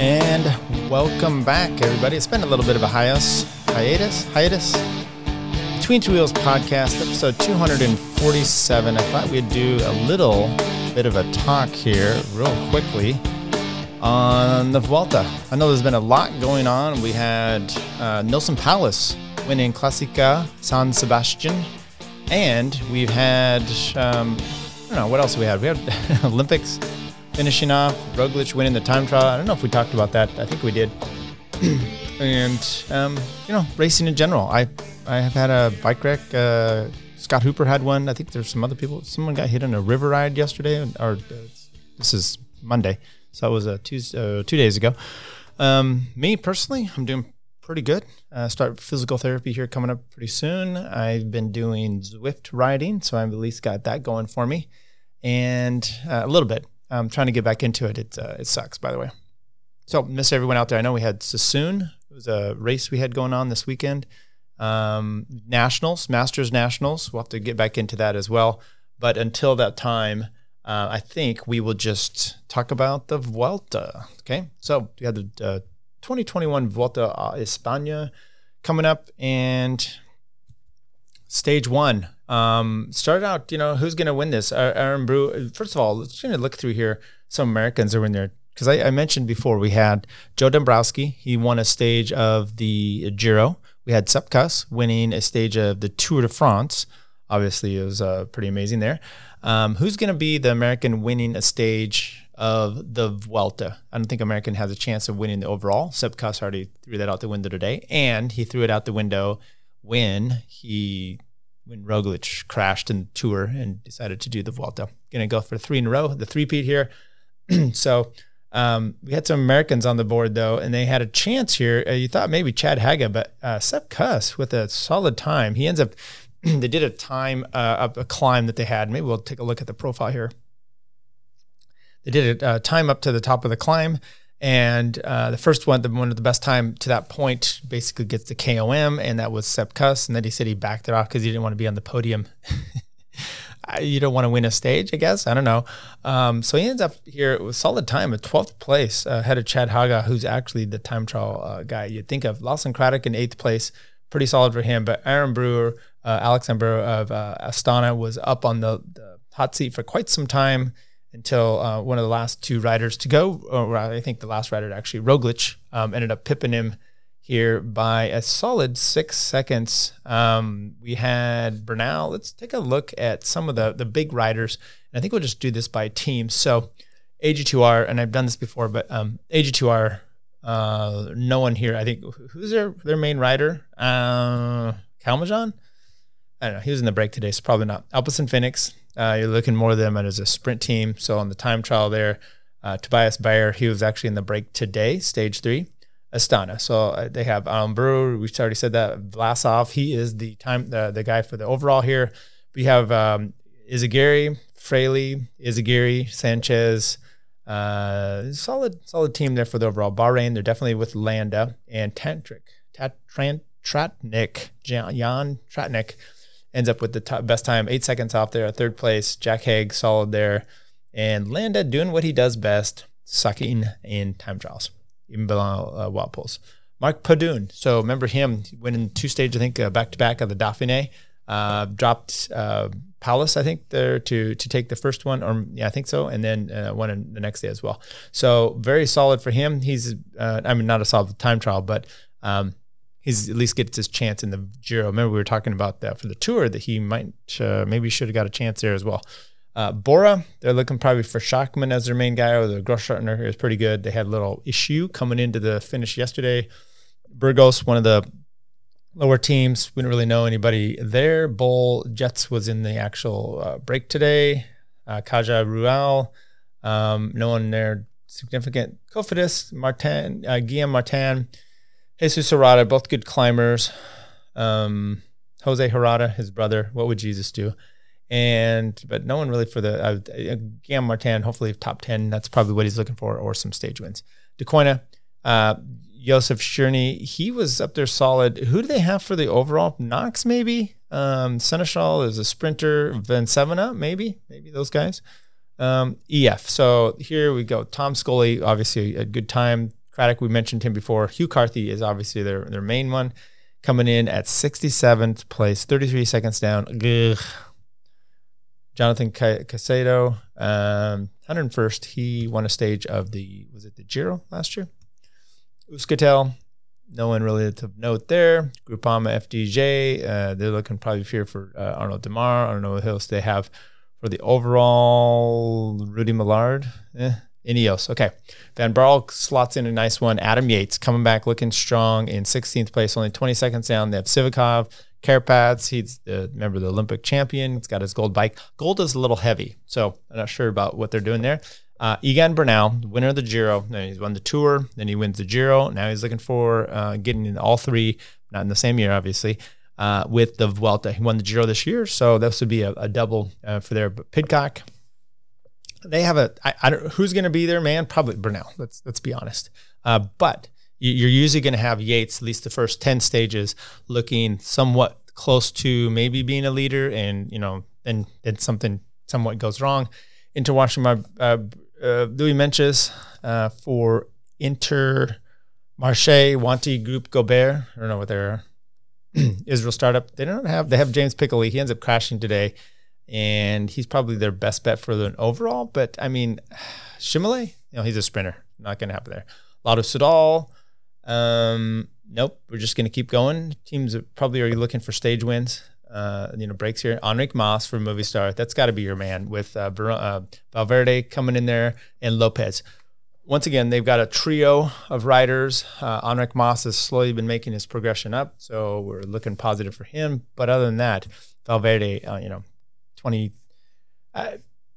And welcome back, everybody. It's been a little bit of a hiatus, hiatus, hiatus. Between Two Wheels podcast, episode 247. I thought we'd do a little bit of a talk here, real quickly, on the Vuelta. I know there's been a lot going on. We had uh, Neilson Powless winning Classica San Sebastian, and we've had um, I don't know what else we had. We had Olympics finishing off, Roglic winning the time trial. I don't know if we talked about that. I think we did. and um, you know, racing in general. I I have had a bike wreck. Uh, Scott Hooper had one. I think there's some other people. Someone got hit on a river ride yesterday, or uh, this is Monday, so it was a Tuesday, uh, two days ago. Um, me personally, I'm doing pretty good. Uh, start physical therapy here coming up pretty soon. I've been doing Zwift riding, so I've at least got that going for me, and uh, a little bit. I'm trying to get back into it. It uh, it sucks, by the way. So miss everyone out there. I know we had Sassoon. It was a race we had going on this weekend. Um, nationals, Masters Nationals. We'll have to get back into that as well. But until that time, uh, I think we will just talk about the Vuelta. Okay, so we had the uh, 2021 Vuelta a España coming up, and stage one um, started out. You know, who's going to win this? Aranburu. First of all, let's kind of look through here. Some Americans are in there because I, I, mentioned before we had Joe Dombrowski. He won a stage of the Giro. We had Sepp Kuss winning a stage of the Tour de France. Obviously, it was uh, pretty amazing there. Um, who's going to be the American winning a stage of the Vuelta? I don't think American has a chance of winning the overall. Sepp Kuss already threw that out the window today, and he threw it out the window when he when Roglic crashed in Tour and decided to do the Vuelta. Going to go for three in a row, the three-peat here. so um, we had some Americans on the board though, and they had a chance here. Uh, you thought maybe Chad Haga, but uh, Sepp Kuss with a solid time. He ends up. they did a time uh, a climb that they had. Maybe we'll take a look at the profile here. They did a uh, time up to the top of the climb, and uh, the first one, the one of the best time to that point, basically gets the KOM, and that was Sepp Kuss. And then he said he backed it off because he didn't want to be on the podium. you don't want to win a stage, I guess. I don't know. Um, so he ends up here with solid time at 12th place, uh, ahead of Chad Haga, who's actually the time trial uh, guy you'd think of. Lawson Craddock in eighth place, pretty solid for him. But Aranburu, uh, Alexander of uh, Astana was up on the, the, hot seat for quite some time until uh, one of the last two riders to go, or I think the last rider actually, Roglic, um, ended up pipping him here by a solid six seconds. Um, we had Bernal. Let's take a look at some of the the big riders. And I think we'll just do this by team. So AG2R, and I've done this before, but um, AG2R, uh, no one here. I think who's their their main rider? Uh, Calmejane? I don't know. He was in the break today, so probably not. Alpecin Fenix, uh, you're looking more of them as a sprint team. So on the time trial there, uh, Tobias Bayer, he was actually in the break today, stage three. Astana. So uh, they have um, Brewer. We already said that. Vlasov, he is the time the, guy for the overall here. We have um, Izagirre, Fraile, Izagirre, Sanchez. Uh, solid, solid team there for the overall. Bahrain, they're definitely with Landa and Tantric, Tat, Tratnik, Jan Tratnik ends up with the top, best time, eight seconds off there, third place. Jack Haig, solid there. And Landa doing what he does best, sucking in time trials, even below uh, Wout Poels. Mark Padun. So remember him went in two stages, I think, back to back of the Dauphiné. Uh, dropped uh, Powless, I think, there to to take the first one, or yeah, I think so, and then uh, won in the next day as well. So very solid for him. He's, uh, I mean, not a solid time trial, but um, he's at least gets his chance in the Giro. Remember we were talking about that for the tour that he might uh, maybe should have got a chance there as well. Uh, Bora, they're looking probably for Schachmann as their main guy, or the Grossschartner is pretty good. They had a little issue coming into the finish yesterday. Burgos, one of the lower teams, we didn't really know anybody there. Bull Jets was in the actual uh, break today. Uh, Caja Rural, um, no one there significant. Cofidis, Martin, uh, Guillaume Martin, Jesus Herrada, both good climbers. Um, Jose Herrada, his brother. What would Jesus do? And but no one really for the uh, Gam Martin. Hopefully top ten. That's probably what he's looking for, or some stage wins. Deceuninck, uh, Josef Černý, he was up there solid. Who do they have for the overall? Knox maybe. Um, Sénéchal is a sprinter. Vansevenant maybe, maybe those guys. Um, EF. So here we go. Tom Scully, obviously a good time Craddock, we mentioned him before. Hugh Carthy is obviously their their main one, coming in at 67th place, 33 seconds down. Ugh. Jonathan Caicedo, um, 101st. He won a stage of the was it the Giro last year? Euskaltel, no one really to note there. Groupama FDJ, uh, they're looking probably here for uh, Arnaud Démare. I don't know what else they have for the overall. Rudy Molard, eh, Ineos. Okay. Van Baarle slots in a nice one. Adam Yates coming back looking strong in 16th place, only 20 seconds down. They have Sivakov, Carapaz. He's the member of the Olympic champion. He's got his gold bike. Gold is a little heavy, so I'm not sure about what they're doing there. Uh, Egan Bernal, winner of the Giro. Then he's won the Tour. Then he wins the Giro. Now he's looking for uh, getting in all three, not in the same year, obviously, uh, with the Vuelta. He won the Giro this year, so this would be a, a double uh, for there. But Pidcock, they have a. I, I don't who's going to be there, man. Probably Bernal. Let's let's be honest. Uh, but you're usually going to have Yates at least the first ten stages looking somewhat close to maybe being a leader, and you know, then then something somewhat goes wrong. Into watching my uh, uh, Louis Meintjes uh, for Inter Marché Wanty Group Gobert. I don't know what they're Israel startup. They don't have they have James Piccoli. He ends up crashing today, and he's probably their best bet for an overall. But I mean, Shimole, you know, he's a sprinter. Not going to happen there. Lotto Soudal. Um, nope. We're just going to keep going. Teams are probably are looking for stage wins uh, you know, breaks here. Enric Mas for Movistar. That's got to be your man with uh, uh, Valverde coming in there and Lopez. Once again, they've got a trio of riders. Uh, Enric Mas has slowly been making his progression up, so we're looking positive for him. But other than that, Valverde, uh, you know, 20, uh,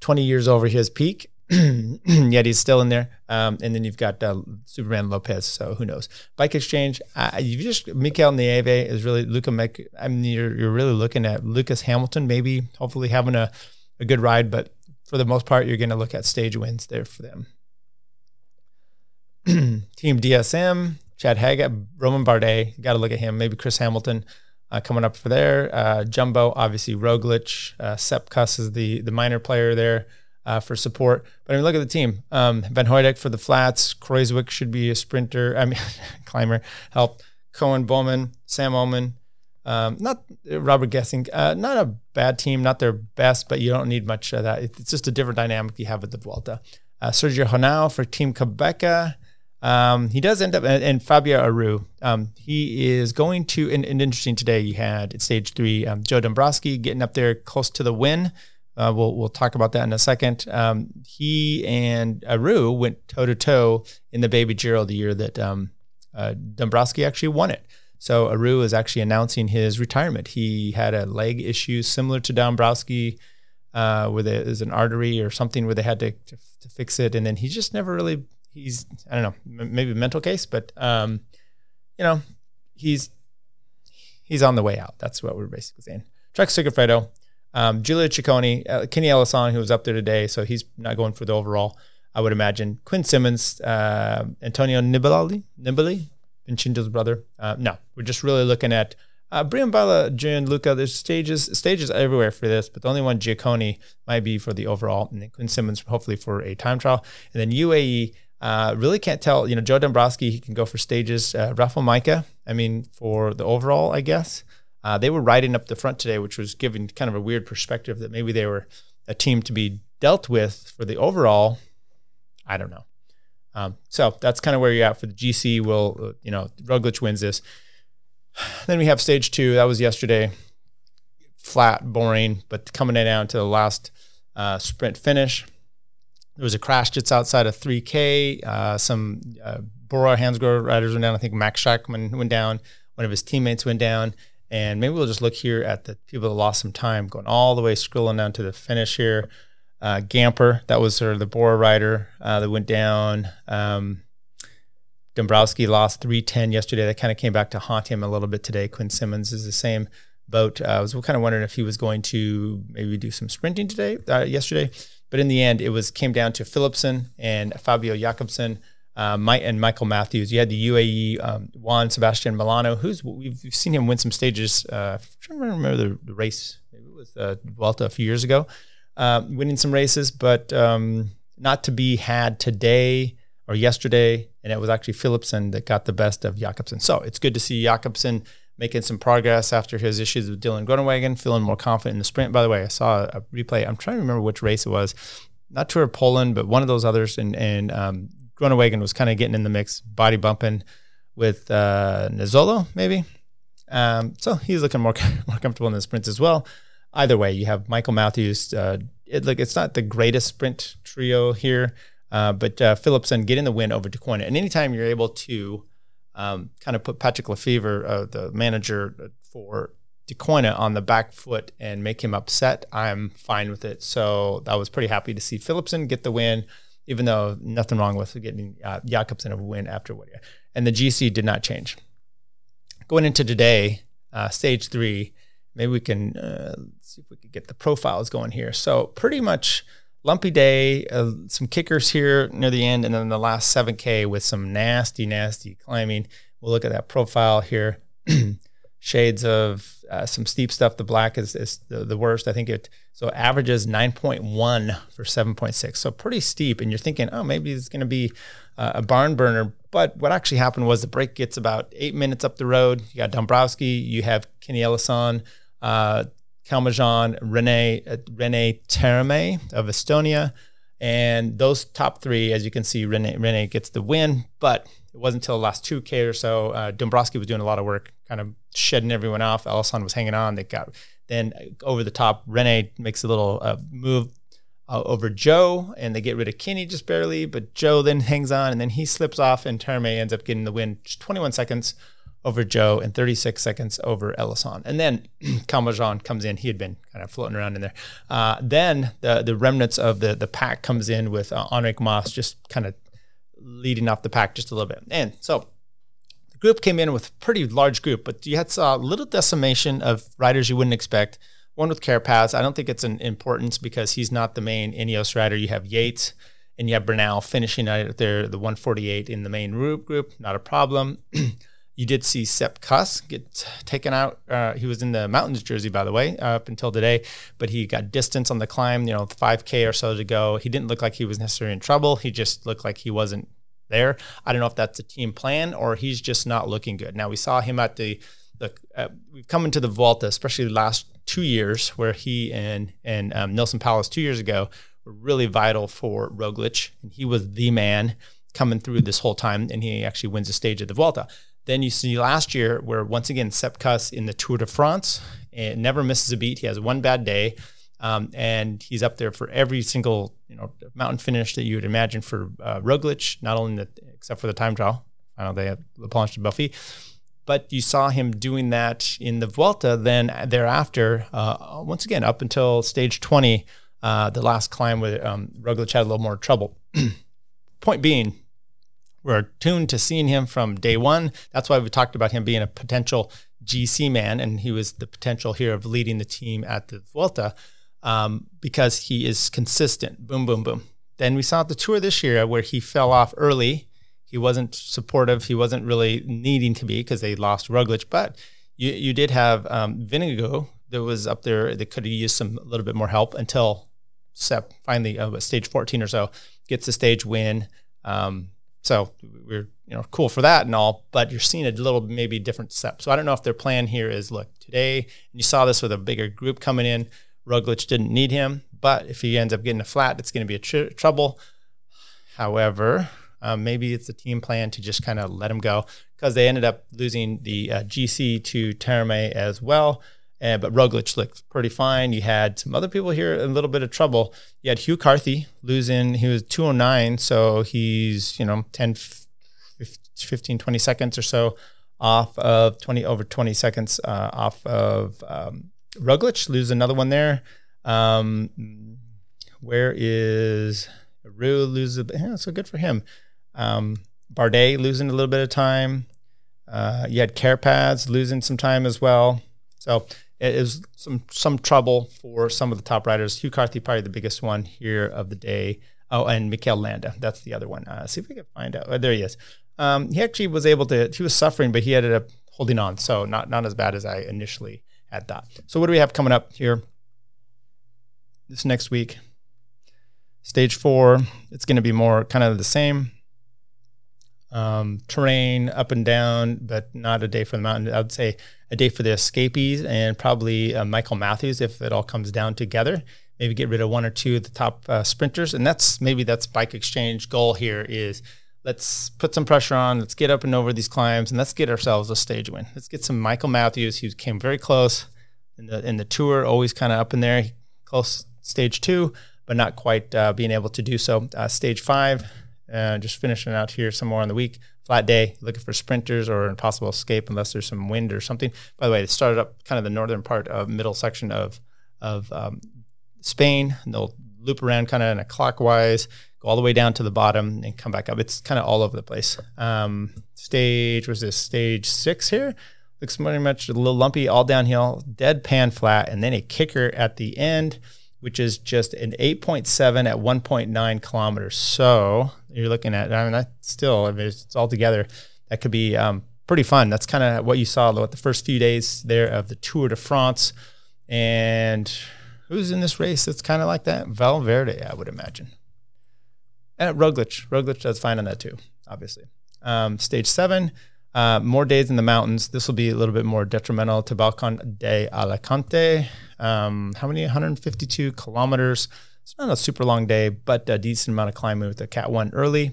20 years over his peak, yet he's still in there. Um, and then you've got uh, Superman Lopez. So who knows? Bike Exchange. Uh, you just Mikel Nieve is really Luca. Mec, I mean, you're you're really looking at Lucas Hamilton. Maybe hopefully having a, a good ride, but for the most part, you're going to look at stage wins there for them. Team DSM, Chad Haga, Romain Bardet. Got to look at him. Maybe Chris Hamilton. Uh, coming up for there, uh, Jumbo, obviously Roglic, uh, Sepp Kuss is the the minor player there uh, for support. But I mean, look at the team. Um, Van Hooydonck for the flats. Kruijswijk should be a sprinter. I mean, climber. Help. Koen Bouwman, Sam Oomen. Um, not Robert Gesink. Uh, not a bad team. Not their best, but you don't need much of that. It's just a different dynamic you have at the Vuelta. Uh, Sergio Henao for Team Qhubeka. Um, he does end up, and, Fabio Aru, um, he is going to, and, and, interesting today, you had at stage three, um, Joe Dombrowski getting up there close to the win. Uh, we'll we'll talk about that in a second. Um, he and Aru went toe to toe in the Baby Giro the year that um, uh, Dombrowski actually won it. So Aru is actually announcing his retirement. He had a leg issue similar to Dombrowski, uh, where there is an artery or something where they had to, to, to fix it, and then he just never really. He's I don't know maybe a mental case, but um, you know he's he's on the way out. That's what we're basically saying. Trek Segafredo um, Giulio Ciccone, uh, Kenny Elissonde, who was up there today, so he's not going for the overall, I would imagine. Quinn Simmons, uh, Antonio Nibali, Nibali, Vincenzo's brother. Uh, no, we're just really looking at uh, Brambilla, Gianluca. There's stages stages everywhere for this, but the only one Ciccone might be for the overall, and then Quinn Simmons hopefully for a time trial, and then UAE. Uh, really can't tell. You know, Joe Dombrowski, he can go for stages. Uh, Rafał Majka, I mean, for the overall, I guess. Uh, they were riding up the front today, which was giving kind of a weird perspective that maybe they were a team to be dealt with for the overall. I don't know. Um, so that's kind of where you're at for the GC. Will uh, you know Roglic wins this? Then we have stage two. That was yesterday. Flat, boring, but coming down to the last uh, sprint finish. There was a crash just outside of 3K. Uh, some uh, Bora Hansgrohe riders went down. I think Max Schachmann went down. One of his teammates went down. And maybe we'll just look here at the people that lost some time, going all the way, scrolling down to the finish here. Uh, Gamper, that was sort of the Bora rider uh, that went down. Um, Dombrowski lost 310 yesterday. That kind of came back to haunt him a little bit today. Quinn Simmons is the same boat. Uh, I was kind of wondering if he was going to maybe do some sprinting today, uh, yesterday. But in the end, it was came down to Philipsen and Fabio Jakobsen uh, Mike and Michael Matthews. You had the UAE um, Juan Sebastian Molano, who's we've, seen him win some stages. Uh, to remember the, the race. Maybe it was uh, Vuelta a few years ago, uh, winning some races, but um, not to be had today. or yesterday, and it was actually Philipsen that got the best of Jakobsen. So it's good to see Jakobsen making some progress after his issues with Dylan Groenewegen, feeling more confident in the sprint. By the way, I saw a replay. I'm trying to remember which race it was, not Tour of Poland, but one of those others. And, and um, Groenewegen was kind of getting in the mix, body bumping with uh, Nizzolo, maybe. Um, so he's looking more more comfortable in the sprints as well. Either way, you have Michael Matthews. Uh, it, like it's not the greatest sprint trio here, uh, but uh, Philipsen getting the win over Deceuninck. And anytime you're able to um, kind of put Patrick Lefevere, uh, the manager for Deceuninck, on the back foot and make him upset, I'm fine with it. So I was pretty happy to see Philipsen get the win, even though nothing wrong with getting uh, Jakobsen a win after what. And the GC did not change. Going into today, uh, stage three, maybe we can uh, see if we could get the profiles going here. So pretty much lumpy day, uh, some kickers here near the end, and then the last 7K with some nasty, nasty climbing. We'll look at that profile here. Shades of uh, some steep stuff. The black is, is the, the, worst. I think it so averages 9.1 for 7.6. So pretty steep. And you're thinking, oh, maybe it's going to be uh, a barn burner. But what actually happened was the break gets about eight minutes up the road. You got Dombrowski, you have Kenny Elissonde, uh, Calmejane, Rene uh, Rene Taaramäe of Estonia, and those top three, as you can see, Rene Rene gets the win. But it wasn't until the last two K or so, uh, Dombrowski was doing a lot of work, kind of shedding everyone off. Elissonde was hanging on. They got then over the top. Rene makes a little uh, move uh, over Joe, and they get rid of Kenny just barely. But Joe then hangs on, and then he slips off, and Taaramäe ends up getting the win, just 21 seconds over Joe and 36 seconds over Elissonde. And then Calmejane comes in. He had been kind of floating around in there. Uh, then the the remnants of the the pack comes in with uh, Enric Mas just kind of leading off the pack just a little bit. And so the group came in with a pretty large group, but you had saw a little decimation of riders you wouldn't expect. One with Carapaz. I don't think it's an importance because he's not the main Ineos rider. You have Yates and you have Bernal finishing out there, the 148 in the main group. Not a problem. You did see Sepp Kuss get taken out. Uh, he was in the mountains jersey, by the way, uh, up until today, but he got distance on the climb, you know, 5K or so to go. He didn't look like he was necessarily in trouble. He just looked like he wasn't there. I don't know if that's a team plan or he's just not looking good. Now, we saw him at the, the uh, we've come into the Vuelta, especially the last two years, where he and, and um, Neilson Powless two years ago were really vital for Roglic, and he was the man coming through this whole time, and he actually wins the stage of the Vuelta. Then you see last year where once again Sepp Kuss in the Tour de France and never misses a beat. He has one bad day, um, and he's up there for every single you know mountain finish that you would imagine for uh, Roglic. Not only the, except for the time trial, I know they have La Planche de Buffy, but you saw him doing that in the Vuelta. Then thereafter, uh, once again up until stage twenty, uh, the last climb where um, Roglic had a little more trouble. Point being, we're tuned to seeing him from day one. That's why we talked about him being a potential GC man, and he was the potential here of leading the team at the Vuelta um, because he is consistent. Boom, boom, boom. Then we saw the tour this year where he fell off early. He wasn't supportive. He wasn't really needing to be because they lost Roglic. But you, you did have um, Vingegaard that was up there that could have used some a little bit more help until Sepp finally, uh, stage 14 or so, gets the stage win. Um, so we're you know cool for that and all, but you're seeing a little maybe different step. So I don't know if their plan here is look today, and you saw this with a bigger group coming in. Roglic didn't need him, but if he ends up getting a flat, it's going to be a tr- trouble. However, um, maybe it's a team plan to just kind of let him go because they ended up losing the uh, GC to Taaramäe as well. And, but Roglic looked pretty fine. You had some other people here in a little bit of trouble. You had Hugh Carthy losing, he was 209, so he's, you know, 10, 15, 20 seconds or so off of 20, over 20 seconds uh, off of um, Roglic. Lose another one there. Um, where is Rue loses? Yeah, so good for him. Um, Bardet losing a little bit of time. Uh, you had Carapaz losing some time as well. So it is some some trouble for some of the top riders. Hugh Carthy, probably the biggest one here of the day. Oh, and Mikel Landa, that's the other one. Uh, see if we can find out. Oh, there he is. Um, he actually was able to. He was suffering, but he ended up holding on. So not not as bad as I initially had thought. So what do we have coming up here? This next week, stage four. It's going to be more kind of the same. Um, terrain up and down, but not a day for the mountain. I would say a day for the escapees and probably uh, Michael Matthews if it all comes down together. Maybe get rid of one or two of the top uh, sprinters, and that's maybe that's bike exchange goal here is let's put some pressure on. Let's get up and over these climbs, and let's get ourselves a stage win. Let's get some Michael Matthews, who came very close in the in the tour, always kind of up in there, close stage two, but not quite uh, being able to do so. Uh, stage five, uh, just finishing out here somewhere on the week. Flat day, looking for sprinters or impossible escape unless there's some wind or something. By the way, they started up kind of the northern part of middle section of of um, Spain. And they'll loop around kind of in a clockwise, go all the way down to the bottom and come back up. It's kind of all over the place. Um, stage was this stage six here. Looks pretty much a little lumpy, all downhill, dead pan flat, and then a kicker at the end which is just an 8.7 at 1.9 kilometers. So you're looking at, I mean, that still, I mean, it's all together. That could be um, pretty fun. That's kind of what you saw what the first few days there of the Tour de France. And who's in this race that's kind of like that? Valverde, I would imagine. And Roglic. Roglic does fine on that too, obviously. Um, stage seven, uh, more days in the mountains. This will be a little bit more detrimental to Balcon de Alicante. Um, how many? 152 kilometers. It's not a super long day, but a decent amount of climbing with the Cat 1 early,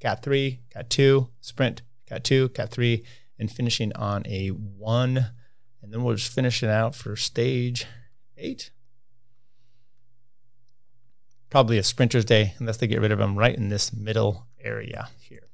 Cat 3, Cat 2, sprint, Cat 2, Cat 3, and finishing on a 1. And then we'll just finish it out for stage 8. Probably a sprinter's day, unless they get rid of them right in this middle area here.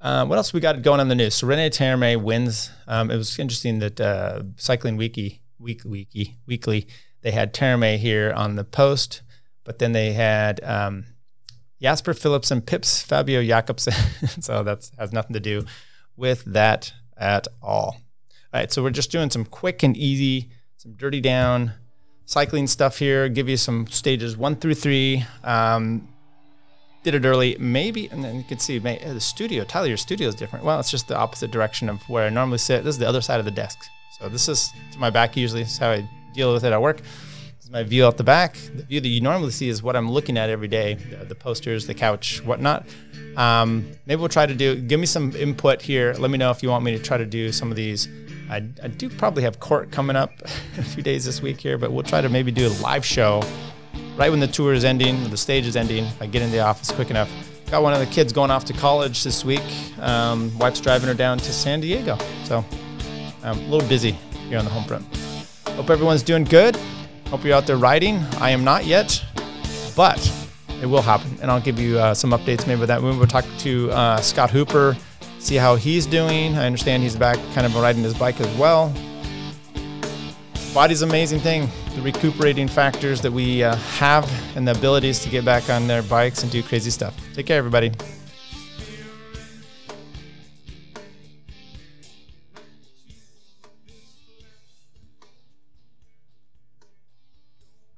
Uh, what else we got going on the news? So Rene Taaramäe wins. Um, it was interesting that uh, Cycling Wiki, week, Weekly, they had Taaramäe here on the post, but then they had um, Jasper Philipsen, Pips, Fabio Jakobsen. so that has nothing to do with that at all. All right, so we're just doing some quick and easy, some dirty down cycling stuff here. Give you some stages one through three. Um, did it early, maybe, and then you can see may, the studio. Tyler, your studio is different. Well, it's just the opposite direction of where I normally sit. This is the other side of the desk. So this is to my back usually. This is how I deal with it at work. This is my view out the back. The view that you normally see is what I'm looking at every day: the, the posters, the couch, whatnot. Um, maybe we'll try to do. Give me some input here. Let me know if you want me to try to do some of these. I, I do probably have court coming up a few days this week here, but we'll try to maybe do a live show right when the tour is ending, the stage is ending, I get in the office quick enough. Got one of the kids going off to college this week. Um, wife's driving her down to San Diego. So I'm a little busy here on the home front. Hope everyone's doing good. Hope you're out there riding. I am not yet, but it will happen. And I'll give you uh, some updates maybe with that. We'll talk to uh, Scott Hooper, see how he's doing. I understand he's back kind of riding his bike as well body's amazing thing. The recuperating factors that we uh, have and the abilities to get back on their bikes and do crazy stuff. Take care, everybody.